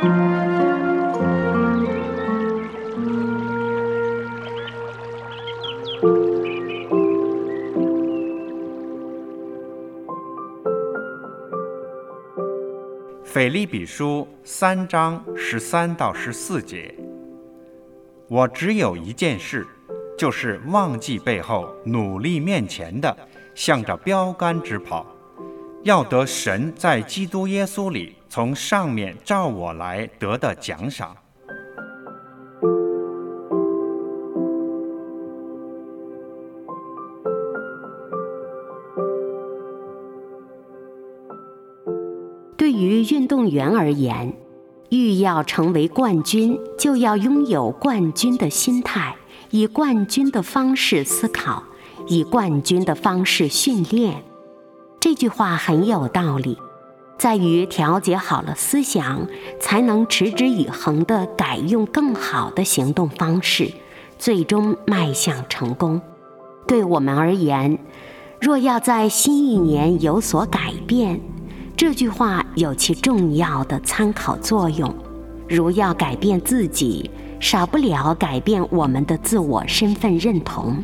腓利比书三章十三到十四节，我只有一件事，就是忘记背后，努力面前的，向着标杆直跑，要得神在基督耶稣里从上面照我来得的奖赏。对于运动员而言，欲要成为冠军，就要拥有冠军的心态，以冠军的方式思考，以冠军的方式训练。这句话很有道理，在于调节好了思想，才能持之以恒地改用更好的行动方式，最终迈向成功。对我们而言，若要在新一年有所改变，这句话有其重要的参考作用，如要改变自己，少不了改变我们的自我身份认同，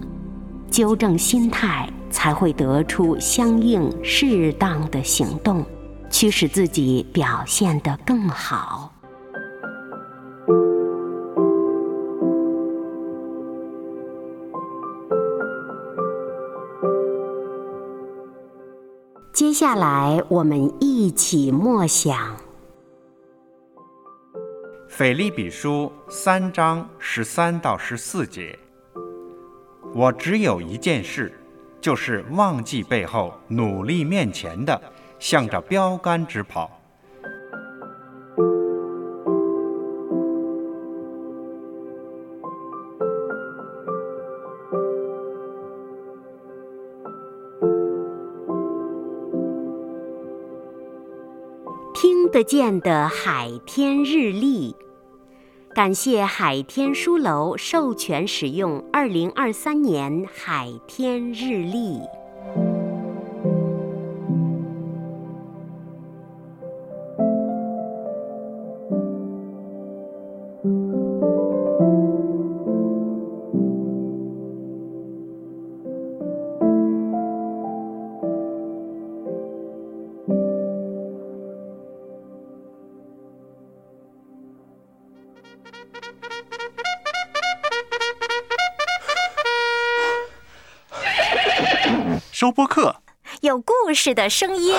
纠正心态，才会得出相应适当的行动，驱使自己表现得更好。接下来，我们一起默想《腓立比书》三章十三到十四节。我只有一件事，就是忘记背后，努力面前的，向着标杆直跑。听得见的海天日历，感谢海天书楼授权使用二零二三年海天日历。收播客有故事的声音。